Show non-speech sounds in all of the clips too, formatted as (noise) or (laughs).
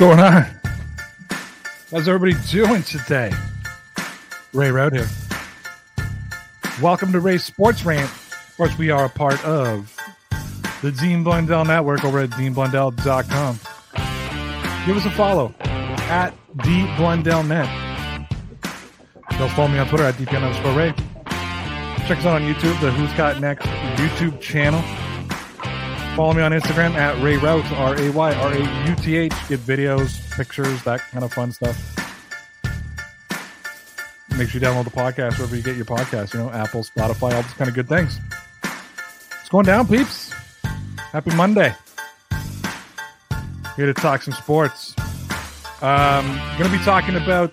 Going on? How's everybody doing today? Ray Rauth here. Welcome to Ray's Sports Rant. Of course, we are a part of the Dean Blundell Network over at deanblundell.com. Give us a follow at DBlundellNet. They'll follow me on Twitter at DPN underscore Ray. Check us out on YouTube, the Who's Got Next YouTube channel. Follow me on Instagram at Ray Rauth, R A Y R A U T H. Get videos, pictures, that kind of fun stuff. Make sure you download the podcast wherever you get your podcast, you know, Apple, Spotify, all those kind of good things. It's going down, peeps? Happy Monday. Here to talk some sports. Um, going to be talking about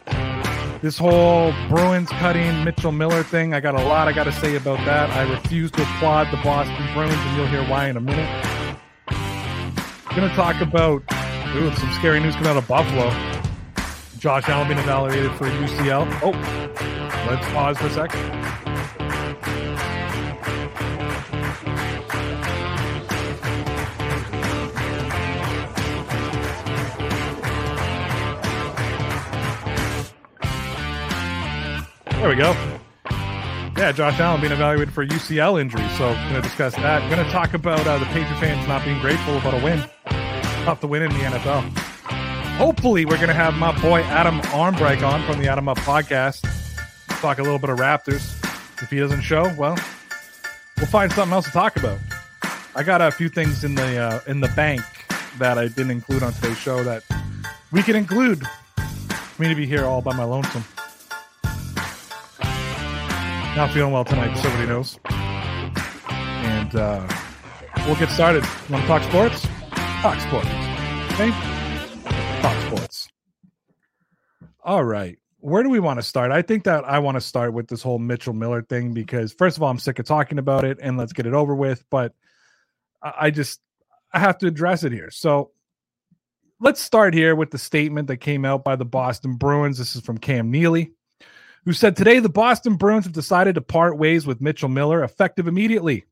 this whole Bruins cutting Mitchell Miller thing. I got a lot I got to say about that. I refuse to applaud the Boston Bruins, and you'll hear why in a minute. Going to talk about ooh, some scary news coming out of Buffalo. Josh Allen being evaluated for UCL. Oh, let's pause for a second. There we go. Yeah, Josh Allen being evaluated for UCL injury. So, going to discuss that. We're going to talk about uh, the Patriot fans not being grateful about a win. Tough to win in the NFL. Hopefully, we're going to have my boy Adam Armbrecht on from the Adam Up podcast. Talk a little bit of Raptors. If he doesn't show, well, we'll find something else to talk about. I got a few things in the uh, in the bank that I didn't include on today's show that we can include. Me to be here all by my lonesome. Not feeling well tonight, so everybody knows. And uh, we'll get started. Want to talk sports? Talk sports. Okay? Talk sports. All right. Where do we want to start? I think that I want to start with this whole Mitchell Miller thing because, first of all, I'm sick of talking about it and let's get it over with. But I just, I have to address it here. So let's start here with the statement that came out by the Boston Bruins. This is from Cam Neely who said today the Boston Bruins have decided to part ways with Mitchell Miller effective immediately.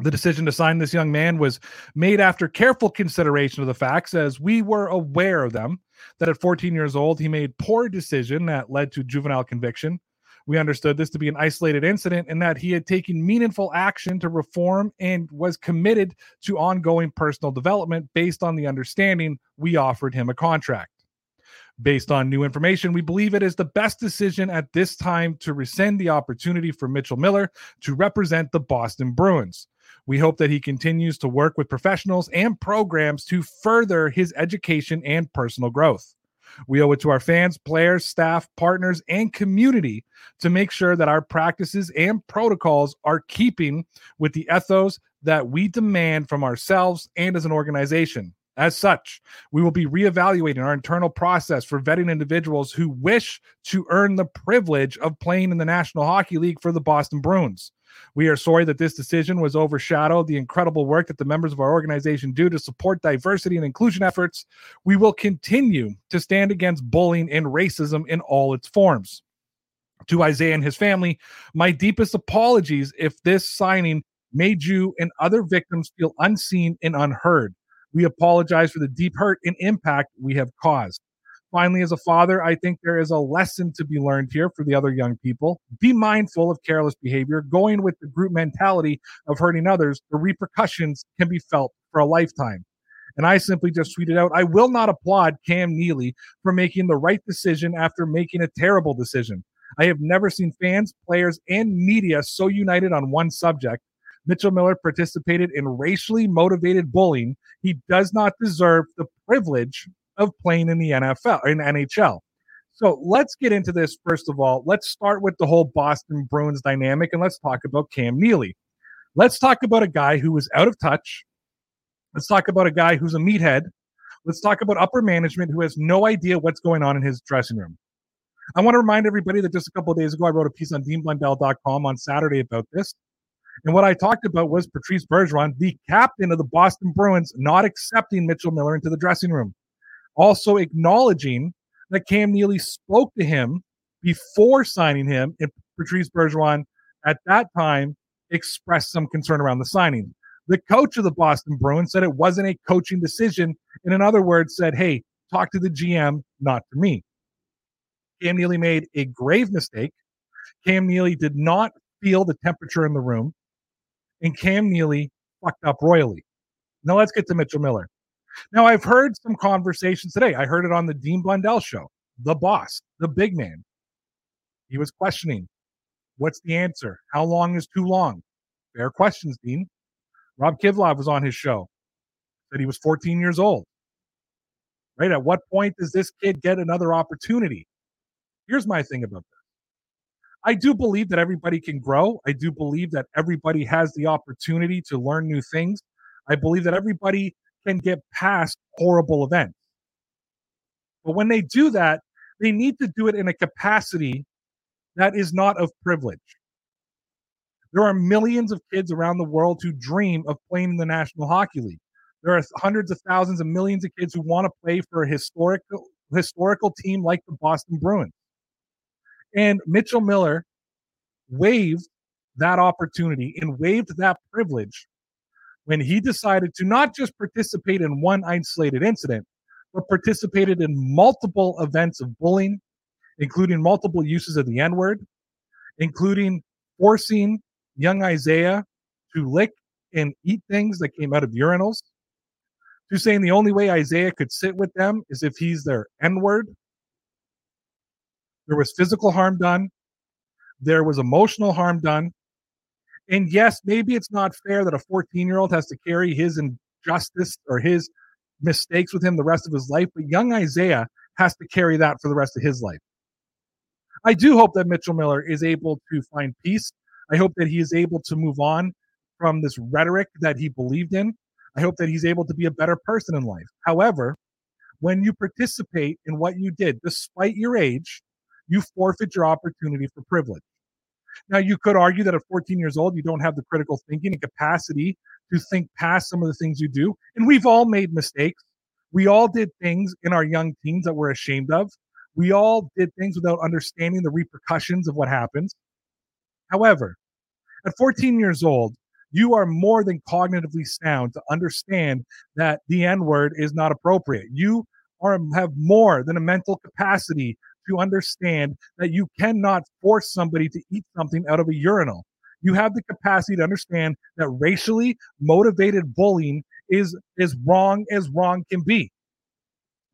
The decision to sign this young man was made after careful consideration of the facts, as we were aware of them. That at 14 years old, he made poor decision that led to juvenile conviction. We understood this to be an isolated incident and that he had taken meaningful action to reform and was committed to ongoing personal development based on the understanding we offered him a contract. Based on new information, we believe it is the best decision at this time to rescind the opportunity for Mitchell Miller to represent the Boston Bruins. We hope that he continues to work with professionals and programs to further his education and personal growth. We owe it to our fans, players, staff, partners, and community to make sure that our practices and protocols are keeping with the ethos that we demand from ourselves and as an organization. As such, we will be reevaluating our internal process for vetting individuals who wish to earn the privilege of playing in the National Hockey League for the Boston Bruins. We are sorry that this decision was overshadowed the incredible work that the members of our organization do to support diversity and inclusion efforts. We will continue to stand against bullying and racism in all its forms. To Isaiah and his family, my deepest apologies if this signing made you and other victims feel unseen and unheard. We apologize for the deep hurt and impact we have caused. Finally, as a father, I think there is a lesson to be learned here for the other young people. Be mindful of careless behavior. Going with the group mentality of hurting others, the repercussions can be felt for a lifetime. And I simply just tweeted out, I will not applaud Cam Neely for making the right decision after making a terrible decision. I have never seen fans, players, and media so united on one subject. Mitchell Miller participated in racially motivated bullying, he does not deserve the privilege of playing in the NFL in NHL. So let's get into this first of all. Let's start with the whole Boston Bruins dynamic and let's talk about Cam Neely. Let's talk about a guy who was out of touch. Let's talk about a guy who's a meathead. Let's talk about upper management who has no idea what's going on in his dressing room. I want to remind everybody that just a couple days ago, I wrote a piece on deanblundell.com on Saturday about this. And what I talked about was Patrice Bergeron, the captain of the Boston Bruins, not accepting Mitchell Miller into the dressing room. Also acknowledging that Cam Neely spoke to him before signing him, and Patrice Bergeron at that time expressed some concern around the signing. The coach of the Boston Bruins said it wasn't a coaching decision, and in other words, said, "Hey, talk to the GM, not to me." Cam Neely made a grave mistake. Cam Neely did not feel the temperature in the room, and Cam Neely fucked up royally. Now let's get to Mitchell Miller. Now, I've heard some conversations today. I heard it on the Dean Blundell show, the boss, the big man. He was questioning what's the answer? How long is too long? Fair questions, Dean. Rob Kivlov was on his show, said he was 14 years old. Right? At what point does this kid get another opportunity? Here's my thing about this. I do believe that everybody can grow. I do believe that everybody has the opportunity to learn new things. I believe that everybody can get past horrible events. But when they do that, they need to do it in a capacity that is not of privilege. There are millions of kids around the world who dream of playing in the National Hockey League. There are hundreds of thousands of millions of kids who want to play for a historical historical team like the Boston Bruins. And Mitchell Miller waived that opportunity and waived that privilege when he decided to not just participate in one isolated incident, but participated in multiple events of bullying, including multiple uses of the N word, including forcing young Isaiah to lick and eat things that came out of urinals, to saying the only way Isaiah could sit with them is if he's their N word. There was physical harm done, there was emotional harm done, and yes, maybe it's not fair that a 14 year old has to carry his injustice or his mistakes with him the rest of his life, but young Isaiah has to carry that for the rest of his life. I do hope that Mitchell Miller is able to find peace. I hope that he is able to move on from this rhetoric that he believed in. I hope that he's able to be a better person in life. However, when you participate in what you did, despite your age, you forfeit your opportunity for privilege. Now, you could argue that at 14 years old, you don't have the critical thinking and capacity to think past some of the things you do. And we've all made mistakes. We all did things in our young teens that we're ashamed of. We all did things without understanding the repercussions of what happens. However, at 14 years old, you are more than cognitively sound to understand that the N word is not appropriate. You are have more than a mental capacity to understand that you cannot force somebody to eat something out of a urinal. You have the capacity to understand that racially motivated bullying is as wrong as wrong can be.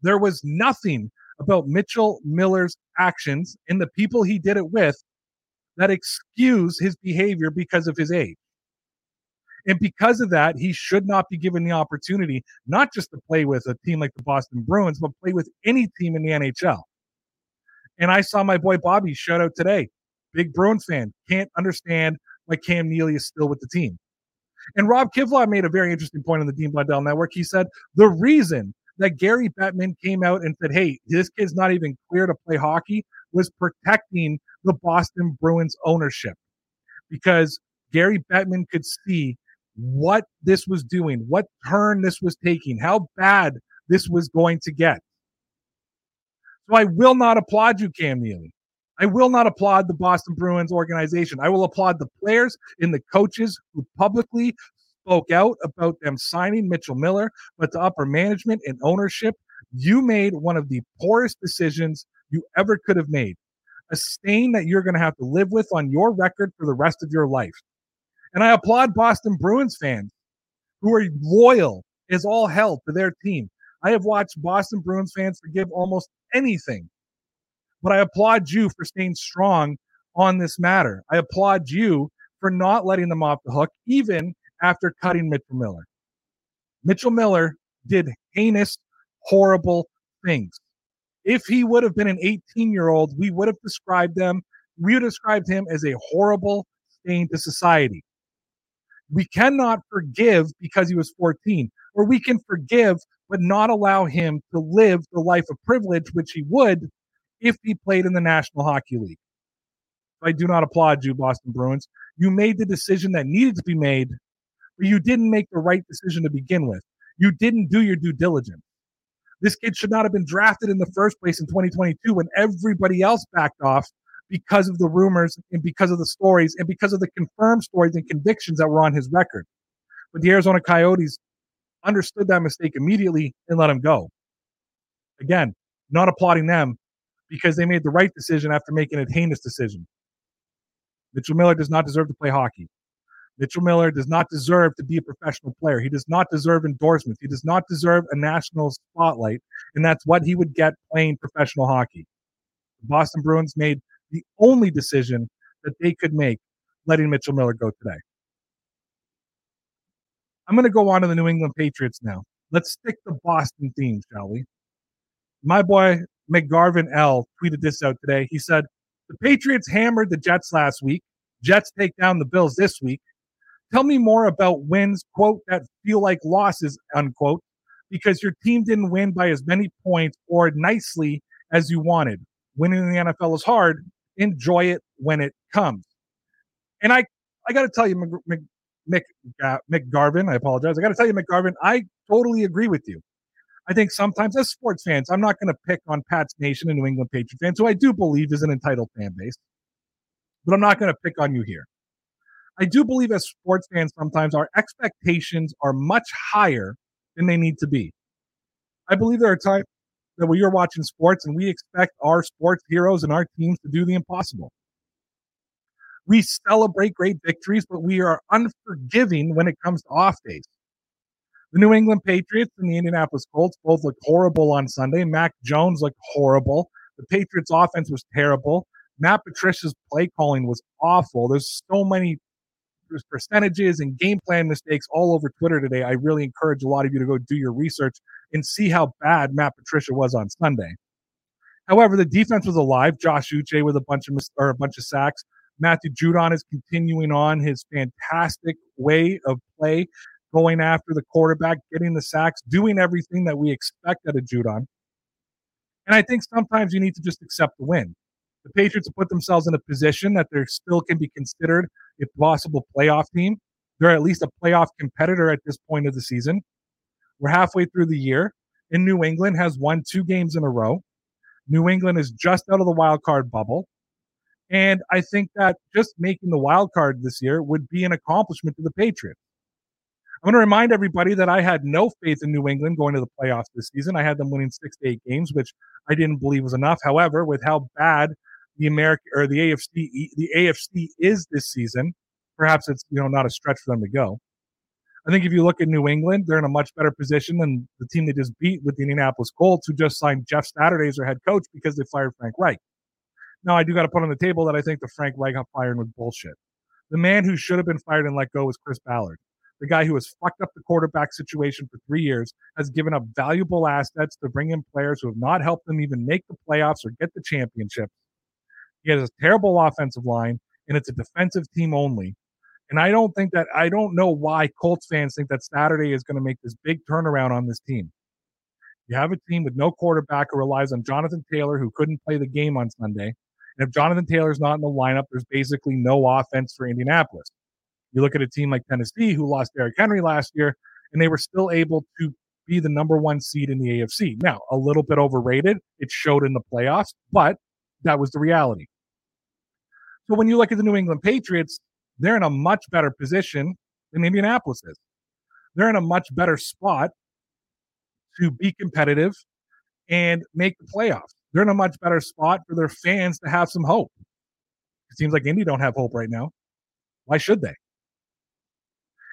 There was nothing about Mitchell Miller's actions and the people he did it with that excuse his behavior because of his age. And because of that, he should not be given the opportunity not just to play with a team like the Boston Bruins, but play with any team in the NHL. And I saw my boy Bobby shout out today. Big Bruins fan. Can't understand why Cam Neely is still with the team. And Rob Kivlaw made a very interesting point on the Dean Blundell Network. He said the reason that Gary Bettman came out and said, hey, this kid's not even clear to play hockey was protecting the Boston Bruins ownership because Gary Bettman could see what this was doing, what turn this was taking, how bad this was going to get. So I will not applaud you, Cam Neely. I will not applaud the Boston Bruins organization. I will applaud the players and the coaches who publicly spoke out about them signing Mitchell Miller, but the upper management and ownership, you made one of the poorest decisions you ever could have made. A stain that you're going to have to live with on your record for the rest of your life. And I applaud Boston Bruins fans who are loyal as all hell to their team. I have watched Boston Bruins fans forgive almost anything. But I applaud you for staying strong on this matter. I applaud you for not letting them off the hook, even after cutting Mitchell Miller. Mitchell Miller did heinous, horrible things. If he would have been an 18 year old, we would have described them, we would have described him as a horrible stain to society. We cannot forgive because he was 14, or we can forgive but not allow him to live the life of privilege, which he would if he played in the National Hockey League. I do not applaud you, Boston Bruins. You made the decision that needed to be made, but you didn't make the right decision to begin with. You didn't do your due diligence. This kid should not have been drafted in the first place in 2022 when everybody else backed off because of the rumors and because of the stories and because of the confirmed stories and convictions that were on his record. But the Arizona Coyotes understood that mistake immediately and let him go. Again, not applauding them because they made the right decision after making a heinous decision. Mitchell Miller does not deserve to play hockey. Mitchell Miller does not deserve to be a professional player. He does not deserve endorsements. He does not deserve a national spotlight. And that's what he would get playing professional hockey. The Boston Bruins made the only decision that they could make letting Mitchell Miller go today. I'm going to go on to the New England Patriots now. Let's stick to Boston theme, shall we? My boy McGarvin L tweeted this out today. He said, The Patriots hammered the Jets last week. Jets take down the Bills this week. Tell me more about wins, quote, that feel like losses, unquote, because your team didn't win by as many points or nicely as you wanted. Winning in the NFL is hard. Enjoy it when it comes. And I, I got to tell you, Mick uh, Mick Garvin. I apologize. I got to tell you, Mick Garvin, I totally agree with you. I think sometimes as sports fans, I'm not going to pick on Pat's Nation and New England Patriot fans, who I do believe is an entitled fan base, but I'm not going to pick on you here. I do believe as sports fans, sometimes our expectations are much higher than they need to be. I believe there are times that we are watching sports and we expect our sports heroes and our teams to do the impossible. We celebrate great victories, but we are unforgiving when it comes to off days. The New England Patriots and the Indianapolis Colts both looked horrible on Sunday. Mac Jones looked horrible. The Patriots' offense was terrible. Matt Patricia's play calling was awful. There's so many there's percentages and game plan mistakes all over Twitter today. I really encourage a lot of you to go do your research and see how bad Matt Patricia was on Sunday. However, the defense was alive. Josh Uche with a bunch of mis- or a bunch of sacks. Matthew Judon is continuing on his fantastic way of play, going after the quarterback, getting the sacks, doing everything that we expect out of Judon. And I think sometimes you need to just accept the win. The Patriots put themselves in a position that they still can be considered a possible playoff team. They're at least a playoff competitor at this point of the season. We're halfway through the year, and New England has won two games in a row. New England is just out of the wild card bubble. And I think that just making the wild card this year would be an accomplishment to the Patriots. I'm going to remind everybody that I had no faith in New England going to the playoffs this season. I had them winning six to eight games, which I didn't believe was enough. However, with how bad the American or the AFC the AFC is this season, perhaps it's you know not a stretch for them to go. I think if you look at New England, they're in a much better position than the team they just beat with the Indianapolis Colts, who just signed Jeff Saturday as their head coach because they fired Frank Reich. Now, I do got to put on the table that I think the Frank Reich firing was bullshit. The man who should have been fired and let go was Chris Ballard. The guy who has fucked up the quarterback situation for three years has given up valuable assets to bring in players who have not helped them even make the playoffs or get the championship. He has a terrible offensive line, and it's a defensive team only. And I don't think that I don't know why Colts fans think that Saturday is going to make this big turnaround on this team. You have a team with no quarterback who relies on Jonathan Taylor, who couldn't play the game on Sunday. And if Jonathan Taylor's not in the lineup, there's basically no offense for Indianapolis. You look at a team like Tennessee, who lost Derrick Henry last year, and they were still able to be the number one seed in the AFC. Now, a little bit overrated. It showed in the playoffs, but that was the reality. So when you look at the New England Patriots, they're in a much better position than Indianapolis is. They're in a much better spot to be competitive and make the playoffs they're in a much better spot for their fans to have some hope. It seems like Indy don't have hope right now. Why should they?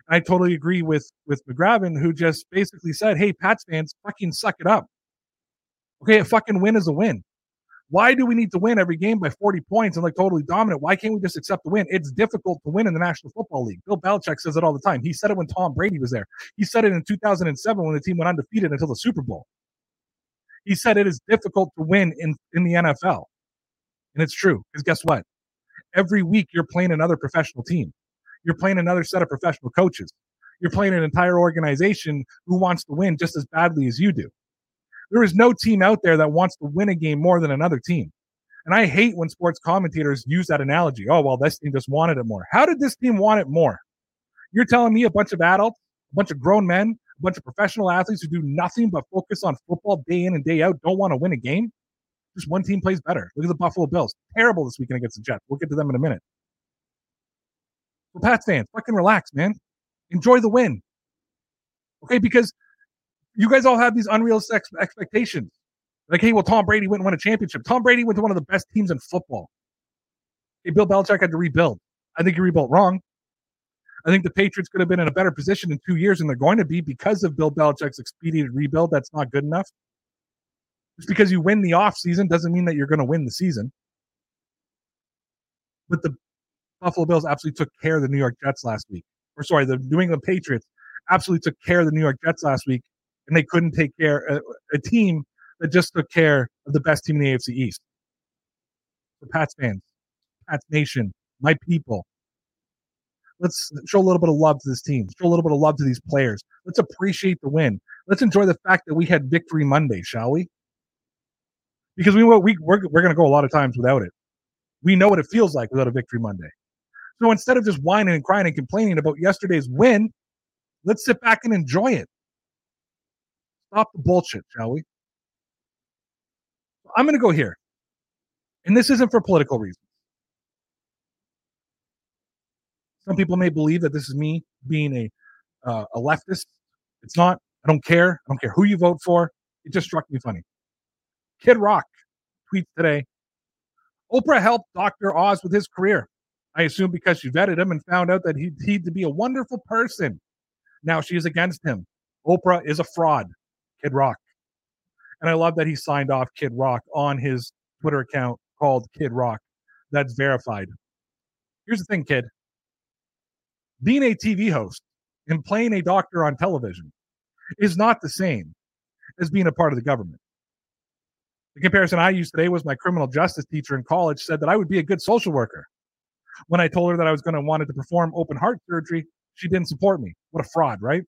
I totally agree with with McGravin, who just basically said, "Hey, Pats fans, fucking suck it up. Okay, a fucking win is a win. Why do we need to win every game by 40 points and like totally dominant? Why can't we just accept the win? It's difficult to win in the National Football League. Bill Belichick says it all the time. He said it when Tom Brady was there. He said it in 2007 when the team went undefeated until the Super Bowl. He said it is difficult to win in, in the NFL. And it's true because guess what? Every week you're playing another professional team. You're playing another set of professional coaches. You're playing an entire organization who wants to win just as badly as you do. There is no team out there that wants to win a game more than another team. And I hate when sports commentators use that analogy. Oh, well, this team just wanted it more. How did this team want it more? You're telling me a bunch of adults, a bunch of grown men, a bunch of professional athletes who do nothing but focus on football day in and day out don't want to win a game? Just one team plays better. Look at the Buffalo Bills. Terrible this weekend against the Jets. We'll get to them in a minute. For Pats fans, fucking relax, man. Enjoy the win. Okay, because you guys all have these unrealistic expectations. Like, hey, well, Tom Brady went and won a championship. Tom Brady went to one of the best teams in football. Hey, Bill Belichick had to rebuild. I think he rebuilt wrong. I think the Patriots could have been in a better position in two years, and they're going to be because of Bill Belichick's expedient rebuild. That's not good enough. Just because you win the off season doesn't mean that you're going to win the season. But the Buffalo Bills absolutely took care of the New York Jets last week. Or sorry, the New England Patriots absolutely took care of the New York Jets last week, and they couldn't take care of a, a team that just took care of the best team in the AFC East. The Pats fans, Pats Nation, my people. Let's show a little bit of love to this team. Show a little bit of love to these players. Let's appreciate the win. Let's enjoy the fact that we had Victory Monday, shall we? Because we, we we're, we're going to go a lot of times without it. We know what it feels like without a Victory Monday. So instead of just whining and crying and complaining about yesterday's win, let's sit back and enjoy it. Stop the bullshit, shall we? I'm going to go here. And this isn't for political reasons. Some people may believe that this is me being a uh, a leftist. It's not. I don't care. I don't care who you vote for. It just struck me funny. Kid Rock tweets today Oprah helped Dr. Oz with his career. I assume because she vetted him and found out that he, he'd to be a wonderful person. Now she is against him. Oprah is a fraud. Kid Rock. And I love that he signed off Kid Rock on his Twitter account called Kid Rock. That's verified. Here's the thing, kid. Being a TV host and playing a doctor on television is not the same as being a part of the government. The comparison I used today was my criminal justice teacher in college said that I would be a good social worker. When I told her that I was going to wanted to perform open heart surgery, she didn't support me. What a fraud, right?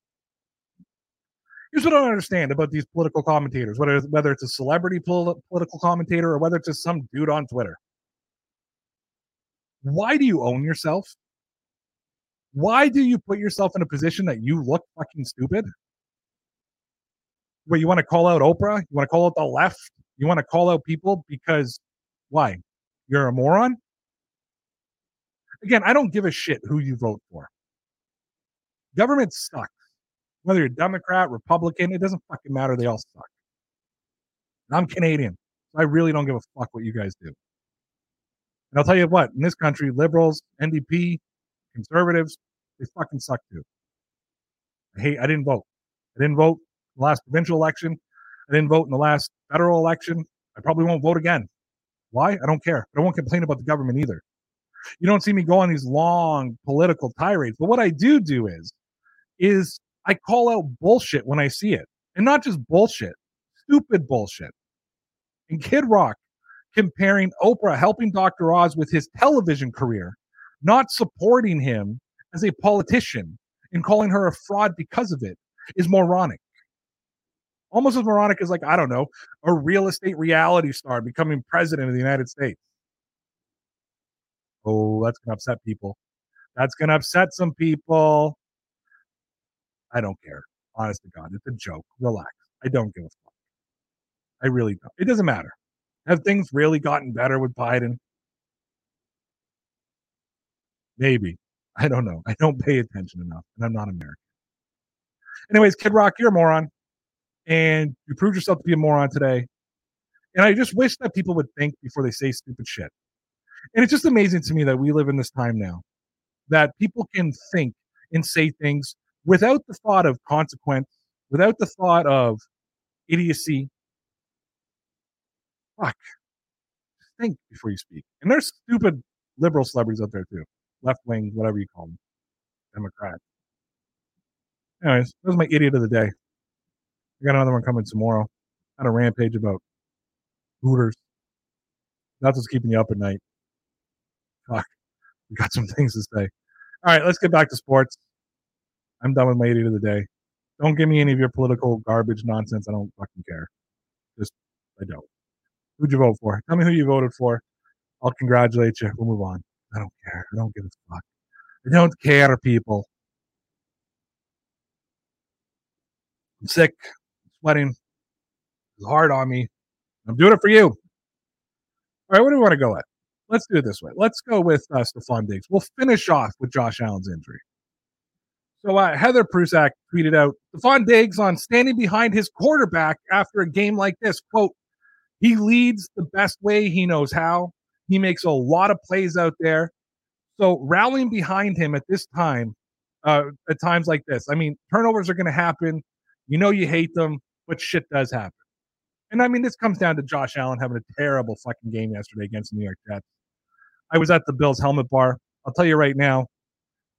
Here's what I don't understand about these political commentators, whether whether it's a celebrity pol- political commentator or whether it's just some dude on Twitter. Why do you own yourself? Why do you put yourself in a position that you look fucking stupid? Where you want to call out Oprah? You want to call out the left? You want to call out people because why? You're a moron? Again, I don't give a shit who you vote for. Government sucks. Whether you're Democrat, Republican, it doesn't fucking matter. They all suck. And I'm Canadian. So I really don't give a fuck what you guys do. And I'll tell you what, in this country, liberals, NDP, conservatives, they fucking suck too. I hate I didn't vote. I didn't vote in the last provincial election. I didn't vote in the last federal election. I probably won't vote again. Why? I don't care. But I won't complain about the government either. You don't see me go on these long political tirades. But what I do do is, is I call out bullshit when I see it. And not just bullshit, stupid bullshit. And Kid Rock comparing Oprah helping Dr. Oz with his television career, not supporting him as a politician and calling her a fraud because of it is moronic. Almost as moronic as, like, I don't know, a real estate reality star becoming president of the United States. Oh, that's going to upset people. That's going to upset some people. I don't care. Honest to God, it's a joke. Relax. I don't give a fuck. I really don't. It doesn't matter. Have things really gotten better with Biden? Maybe. I don't know. I don't pay attention enough, and I'm not American. Anyways, Kid Rock, you're a moron, and you proved yourself to be a moron today. And I just wish that people would think before they say stupid shit. And it's just amazing to me that we live in this time now that people can think and say things without the thought of consequence, without the thought of idiocy. Fuck. think before you speak. And there's stupid liberal celebrities out there too, left wing, whatever you call them, Democrat. Anyways, that was my idiot of the day. I got another one coming tomorrow. Had a rampage about Hooters. That's what's keeping you up at night. Fuck. We got some (laughs) things to say. All right, let's get back to sports. I'm done with my idiot of the day. Don't give me any of your political garbage nonsense. I don't fucking care. Just, I don't. Who'd you vote for? Tell me who you voted for. I'll congratulate you. We'll move on. I don't care. I don't give a fuck. I don't care, people. I'm sick, I'm sweating. It's hard on me. I'm doing it for you. All right, what do we want to go at? Let's do it this way. Let's go with uh, Stefon Diggs. We'll finish off with Josh Allen's injury. So uh, Heather Prusak tweeted out Stefon Diggs on standing behind his quarterback after a game like this. Quote, he leads the best way he knows how. He makes a lot of plays out there. So rallying behind him at this time, uh, at times like this, I mean, turnovers are going to happen. You know you hate them, but shit does happen. And I mean, this comes down to Josh Allen having a terrible fucking game yesterday against the New York Jets. I was at the Bills helmet bar. I'll tell you right now,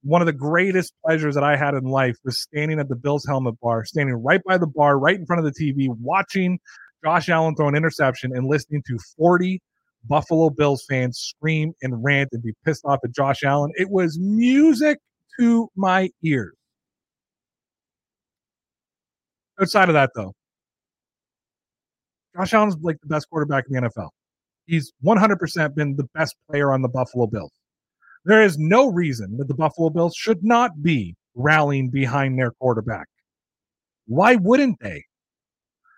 one of the greatest pleasures that I had in life was standing at the Bills helmet bar, standing right by the bar, right in front of the TV, watching Josh Allen throw an interception and listening to 40 Buffalo Bills fans scream and rant and be pissed off at Josh Allen. It was music to my ears. Outside of that, though, Josh Allen's like the best quarterback in the NFL. He's 100% been the best player on the Buffalo Bills. There is no reason that the Buffalo Bills should not be rallying behind their quarterback. Why wouldn't they?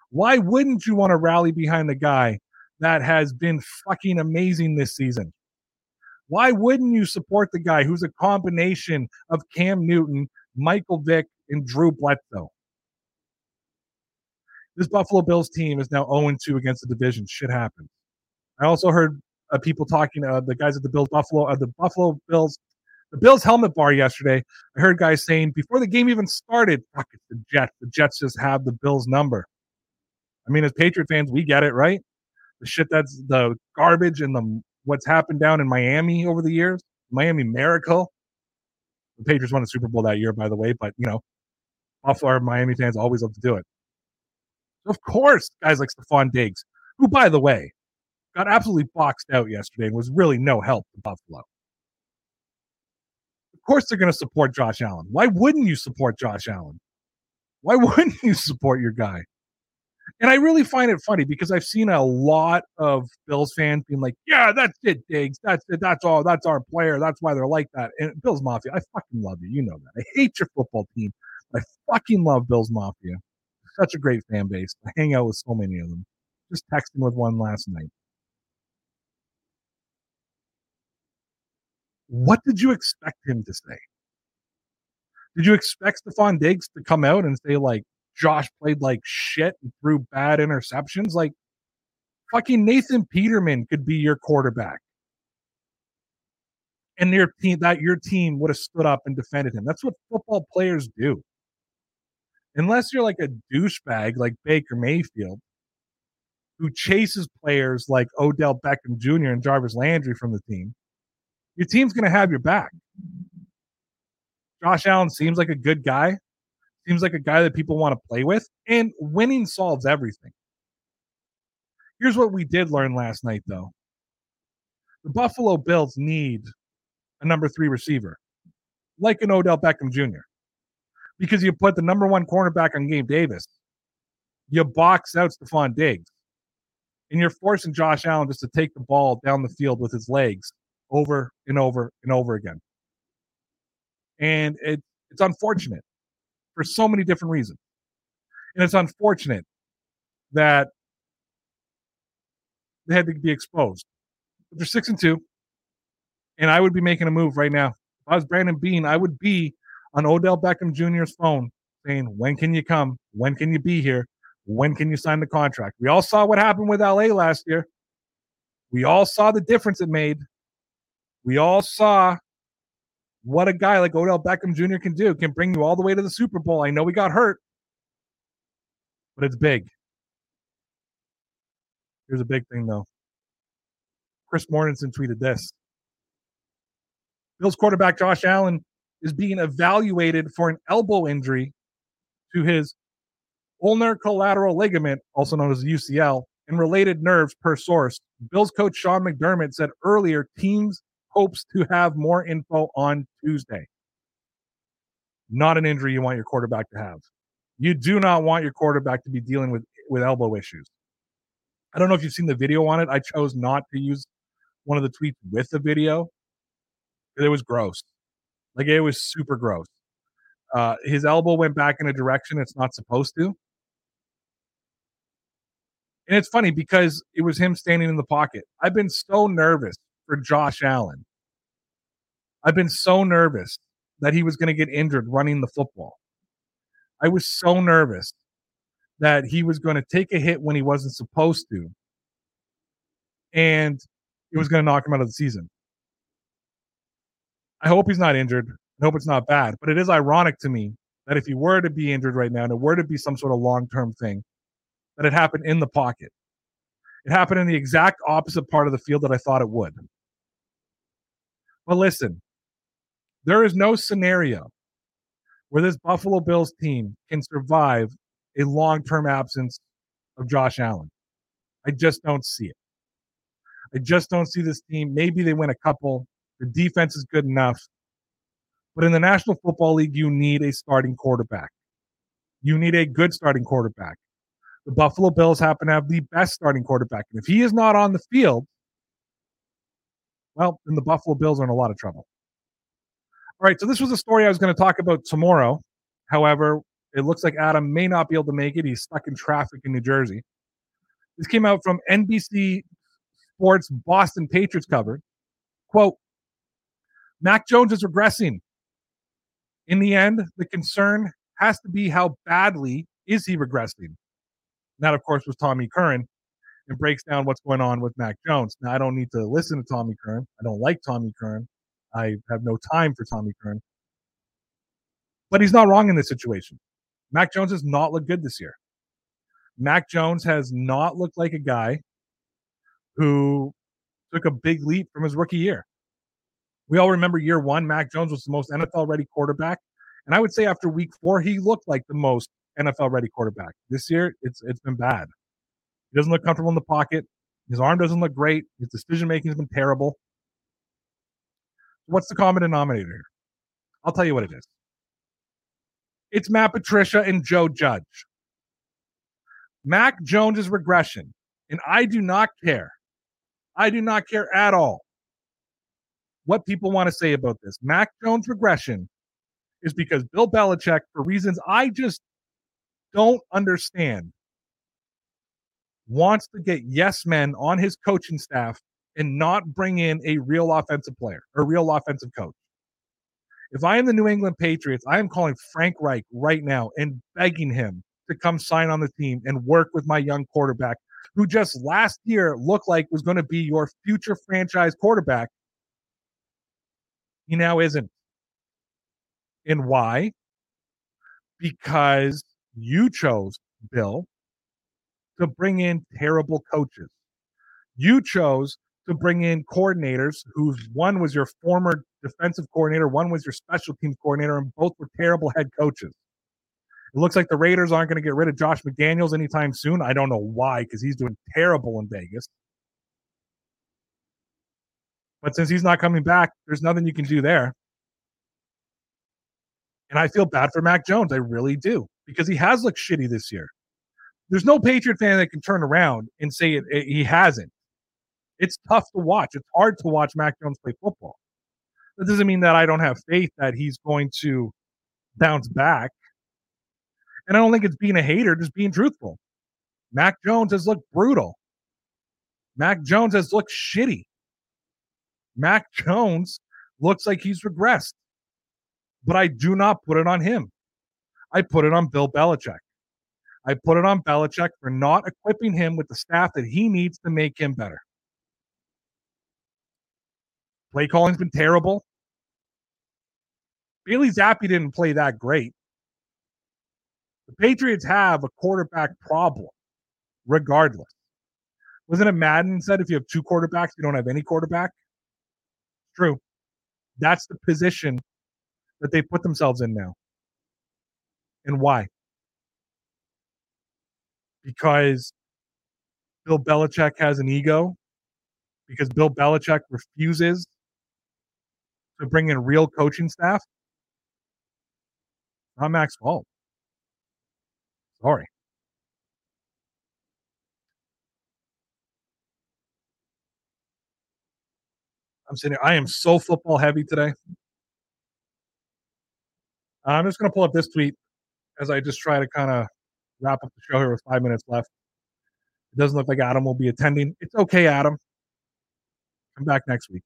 Why wouldn't you want to rally behind the guy that has been fucking amazing this season? Why wouldn't you support the guy who's a combination of Cam Newton, Michael Vick, and Drew Bledsoe? This Buffalo Bills team is now 0 2 against the division. Shit happens. I also heard uh, people talking, uh, the guys at the Bills Buffalo, uh, the Buffalo Bills, the Bills helmet bar yesterday. I heard guys saying before the game even started, fuck the Jets. The Jets just have the Bills number. I mean, as Patriot fans, we get it, right? The shit that's the garbage and the what's happened down in Miami over the years, Miami miracle. The Patriots won the Super Bowl that year, by the way, but you know, Buffalo Miami fans always love to do it. Of course, guys like Stefon Diggs, who, by the way, got absolutely boxed out yesterday and was really no help to Buffalo. Of course, they're going to support Josh Allen. Why wouldn't you support Josh Allen? Why (laughs) wouldn't you support your guy? And I really find it funny because I've seen a lot of Bills fans being like, "Yeah, that's it, Diggs. That's it. That's all. That's our player. That's why they're like that." And Bills Mafia, I fucking love you. You know that. I hate your football team. I fucking love Bills Mafia. Such a great fan base. I hang out with so many of them. Just texting with one last night. What did you expect him to say? Did you expect Stefon Diggs to come out and say like Josh played like shit and threw bad interceptions? Like fucking Nathan Peterman could be your quarterback. And your team that your team would have stood up and defended him. That's what football players do. Unless you're like a douchebag like Baker Mayfield, who chases players like Odell Beckham Jr. and Jarvis Landry from the team, your team's going to have your back. Josh Allen seems like a good guy, seems like a guy that people want to play with, and winning solves everything. Here's what we did learn last night, though the Buffalo Bills need a number three receiver, like an Odell Beckham Jr., because you put the number one cornerback on Gabe Davis, you box out Stefon Diggs, and you're forcing Josh Allen just to take the ball down the field with his legs over and over and over again. And it, it's unfortunate for so many different reasons. And it's unfortunate that they had to be exposed. But they're six and two. And I would be making a move right now. If I was Brandon Beane, I would be on Odell Beckham Jr.'s phone saying, When can you come? When can you be here? When can you sign the contract? We all saw what happened with LA last year. We all saw the difference it made we all saw what a guy like Odell Beckham Jr. can do, can bring you all the way to the Super Bowl. I know we got hurt, but it's big. Here's a big thing, though. Chris Mortensen tweeted this. Bills quarterback Josh Allen is being evaluated for an elbow injury to his ulnar collateral ligament, also known as UCL, and related nerves per source. Bills coach Sean McDermott said earlier teams hopes to have more info on Tuesday. Not an injury you want your quarterback to have. You do not want your quarterback to be dealing with with elbow issues. I don't know if you've seen the video on it. I chose not to use one of the tweets with the video. It was gross. Like it was super gross. Uh, his elbow went back in a direction it's not supposed to. And it's funny because it was him standing in the pocket. I've been so nervous for Josh Allen. I've been so nervous that he was going to get injured running the football. I was so nervous that he was going to take a hit when he wasn't supposed to. And it was going to knock him out of the season. I hope he's not injured. I hope it's not bad. But it is ironic to me that if he were to be injured right now and it were to be some sort of long term thing, that it happened in the pocket. It happened in the exact opposite part of the field that I thought it would. But listen, there is no scenario where this Buffalo Bills team can survive a long term absence of Josh Allen. I just don't see it. I just don't see this team. Maybe they win a couple. The defense is good enough. But in the National Football League, you need a starting quarterback. You need a good starting quarterback. The Buffalo Bills happen to have the best starting quarterback. And if he is not on the field, well, then the Buffalo Bills are in a lot of trouble. All right, so this was a story I was going to talk about tomorrow. However, it looks like Adam may not be able to make it. He's stuck in traffic in New Jersey. This came out from NBC Sports Boston Patriots cover. Quote Mac Jones is regressing. In the end, the concern has to be how badly is he regressing? And that, of course, was Tommy Curran and breaks down what's going on with Mac Jones. Now, I don't need to listen to Tommy Curran. I don't like Tommy Curran. I have no time for Tommy Curran. But he's not wrong in this situation. Mac Jones has not looked good this year. Mac Jones has not looked like a guy who took a big leap from his rookie year. We all remember year one, Mac Jones was the most NFL ready quarterback. And I would say after week four, he looked like the most NFL ready quarterback. This year, it's it's been bad. Doesn't look comfortable in the pocket. His arm doesn't look great. His decision making has been terrible. What's the common denominator here? I'll tell you what it is. It's Matt Patricia and Joe Judge. Mac Jones's regression, and I do not care. I do not care at all what people want to say about this. Mac Jones regression is because Bill Belichick, for reasons I just don't understand, wants to get yes men on his coaching staff and not bring in a real offensive player or real offensive coach. If I am the New England Patriots, I am calling Frank Reich right now and begging him to come sign on the team and work with my young quarterback who just last year looked like was going to be your future franchise quarterback. He now isn't. And why? Because you chose, Bill, to bring in terrible coaches. You chose to bring in coordinators whose one was your former defensive coordinator, one was your special teams coordinator, and both were terrible head coaches. It looks like the Raiders aren't going to get rid of Josh McDaniels anytime soon. I don't know why, because he's doing terrible in Vegas. But since he's not coming back, there's nothing you can do there. And I feel bad for Mac Jones. I really do, because he has looked shitty this year. There's no Patriot fan that can turn around and say it, it, he hasn't. It's tough to watch. It's hard to watch Mac Jones play football. That doesn't mean that I don't have faith that he's going to bounce back. And I don't think it's being a hater, just being truthful. Mac Jones has looked brutal. Mac Jones has looked shitty. Mac Jones looks like he's regressed. But I do not put it on him. I put it on Bill Belichick. I put it on Belichick for not equipping him with the staff that he needs to make him better. Play calling's been terrible. Bailey Zappe didn't play that great. The Patriots have a quarterback problem, regardless. Wasn't it Madden said if you have two quarterbacks, you don't have any quarterback? True. That's the position that they put themselves in now. And why? Because Bill Belichick has an ego, because Bill Belichick refuses to bring in real coaching staff. Not Mac's fault. Sorry. I'm sitting. here. I am so football heavy today. I'm just going to pull up this tweet as I just try to kind of wrap up the show here with five minutes left. It doesn't look like Adam will be attending. It's okay, Adam. Come back next week.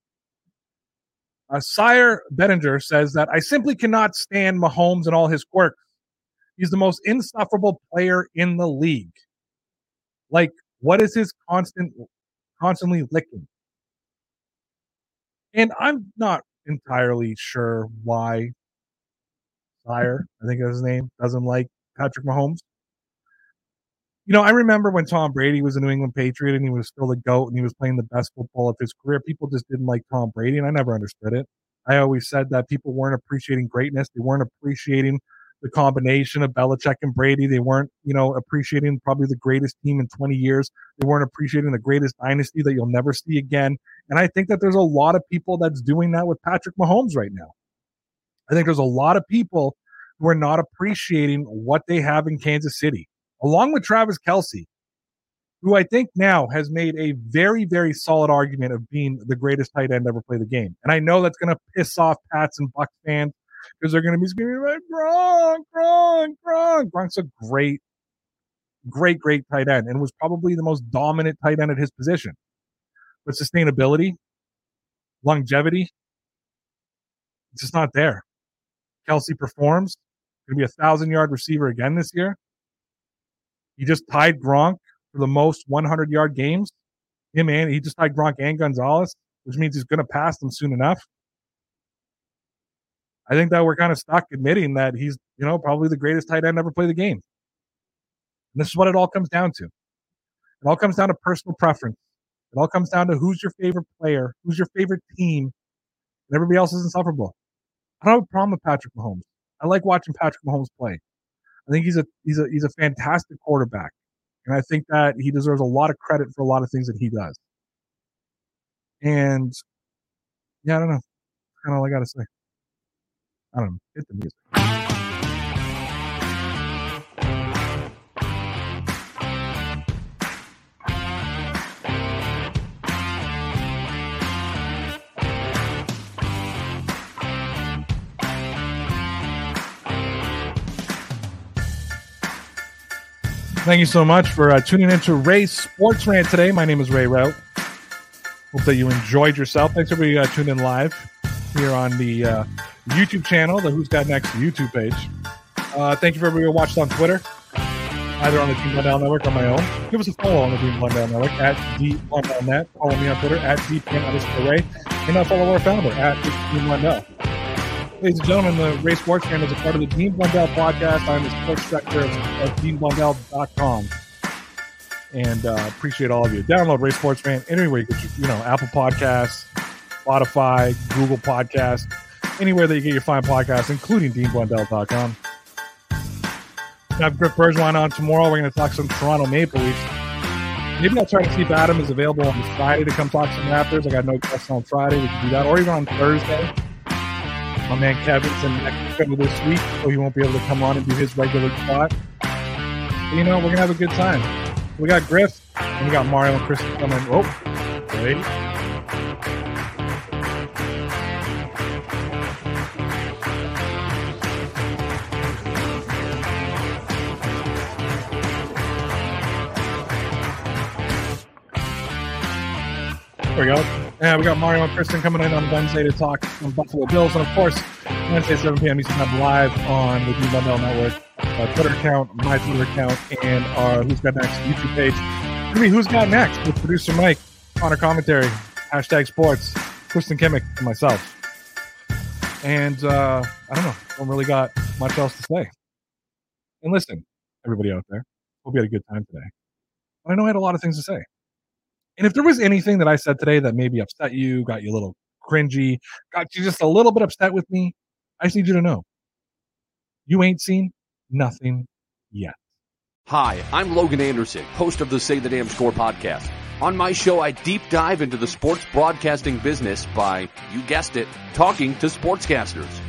Uh, Sire Bettinger says that I simply cannot stand Mahomes and all his quirks. He's the most insufferable player in the league. Like, what is his constant, constantly licking? And I'm not entirely sure why Sire, I think that's his name, doesn't like Patrick Mahomes. You know, I remember when Tom Brady was a New England Patriot and he was still the GOAT and he was playing the best football of his career. People just didn't like Tom Brady, and I never understood it. I always said that people weren't appreciating greatness. They weren't appreciating the combination of Belichick and Brady. They weren't, you know, appreciating probably the greatest team in 20 years. They weren't appreciating the greatest dynasty that you'll never see again. And I think that there's a lot of people that's doing that with Patrick Mahomes right now. I think there's a lot of people who are not appreciating what they have in Kansas City, along with Travis Kelce, who I think now has made a very, very solid argument of being the greatest tight end ever play the game. And I know that's going to piss off Pats and Bucs fans because they're going to be screaming Gronk, Gronk, Gronk. Gronk's a great, great, great tight end and was probably the most dominant tight end at his position. But sustainability, longevity, it's just not there. Kelce performs. Going to be a thousand yard receiver again this year. He just tied Gronk for the most 100 yard games. Him and he just tied Gronk and Gonzalez, which means he's going to pass them soon enough. I think that we're kind of stuck admitting that he's, you know, probably the greatest tight end ever play the game. And this is what it all comes down to. It all comes down to personal preference. It all comes down to who's your favorite player, who's your favorite team, and everybody else is insufferable. I don't have a problem with Patrick Mahomes. I like watching Patrick Mahomes play. I think he's a he's a he's a fantastic quarterback, and I think that he deserves a lot of credit for a lot of things that he does. And yeah, I don't know. That's kind of all I got to say. I don't know. Hit the music. Thank you so much for uh, tuning into Ray's Sports Rant today. My name is Ray Rauth. Hope that you enjoyed yourself. Thanks everybody uh, tuned in live here on the uh, YouTube channel, the Who's Got Next YouTube page. Uh, thank you for everybody who watched on Twitter, either on the Team Blundell Network or my own. Give us a follow on the Team Blundell Network at D Blundell Net. Follow me on Twitter at DPN underscore Ray. And now follow our founder at Team Blundell. Ladies and gentlemen, the Race Sports Fan is a part of the Dean Blundell podcast. I'm the sports director of, of DeanBlundell.com. And uh, appreciate all of you. Download Race Sports Fan anywhere you get your, you know, Apple Podcasts, Spotify, Google Podcasts, anywhere that you get your fine podcasts, including DeanBlundell.com. I have Griff Bergeron on tomorrow. We're going to talk some Toronto Maple Leafs. Maybe I'll try to see if Adam is available on Friday to come talk some Raptors. I got no guests on Friday. We can do that. Or even on Thursday. My man Kevin's in Mexico this week, so he won't be able to come on and do his regular spot. But, you know, we're going to have a good time. We got Griff, and we got Mario and Chris coming. Oh, wait. There we go. Yeah, we got Mario and Kristen coming in on Wednesday to talk some Buffalo Bills. And of course, Wednesday, 7 p.m. Eastern Time live on the D Blundell Network, our Twitter account, my Twitter account, and our Who's Got Next YouTube page. It's gonna be Who's Got Next with producer Mike, Connor Commentary, hashtag sports, Kristen Kimmick, and myself. And uh, I don't know, don't really got much else to say. And listen, everybody out there, hope you had a good time today. But I know I had a lot of things to say. And if there was anything that I said today that maybe upset you, got you a little cringy, got you just a little bit upset with me, I just need you to know you ain't seen nothing yet. Hi, I'm Logan Anderson, host of the Say the Damn Score podcast. On my show, I deep dive into the sports broadcasting business by, you guessed it, talking to sportscasters.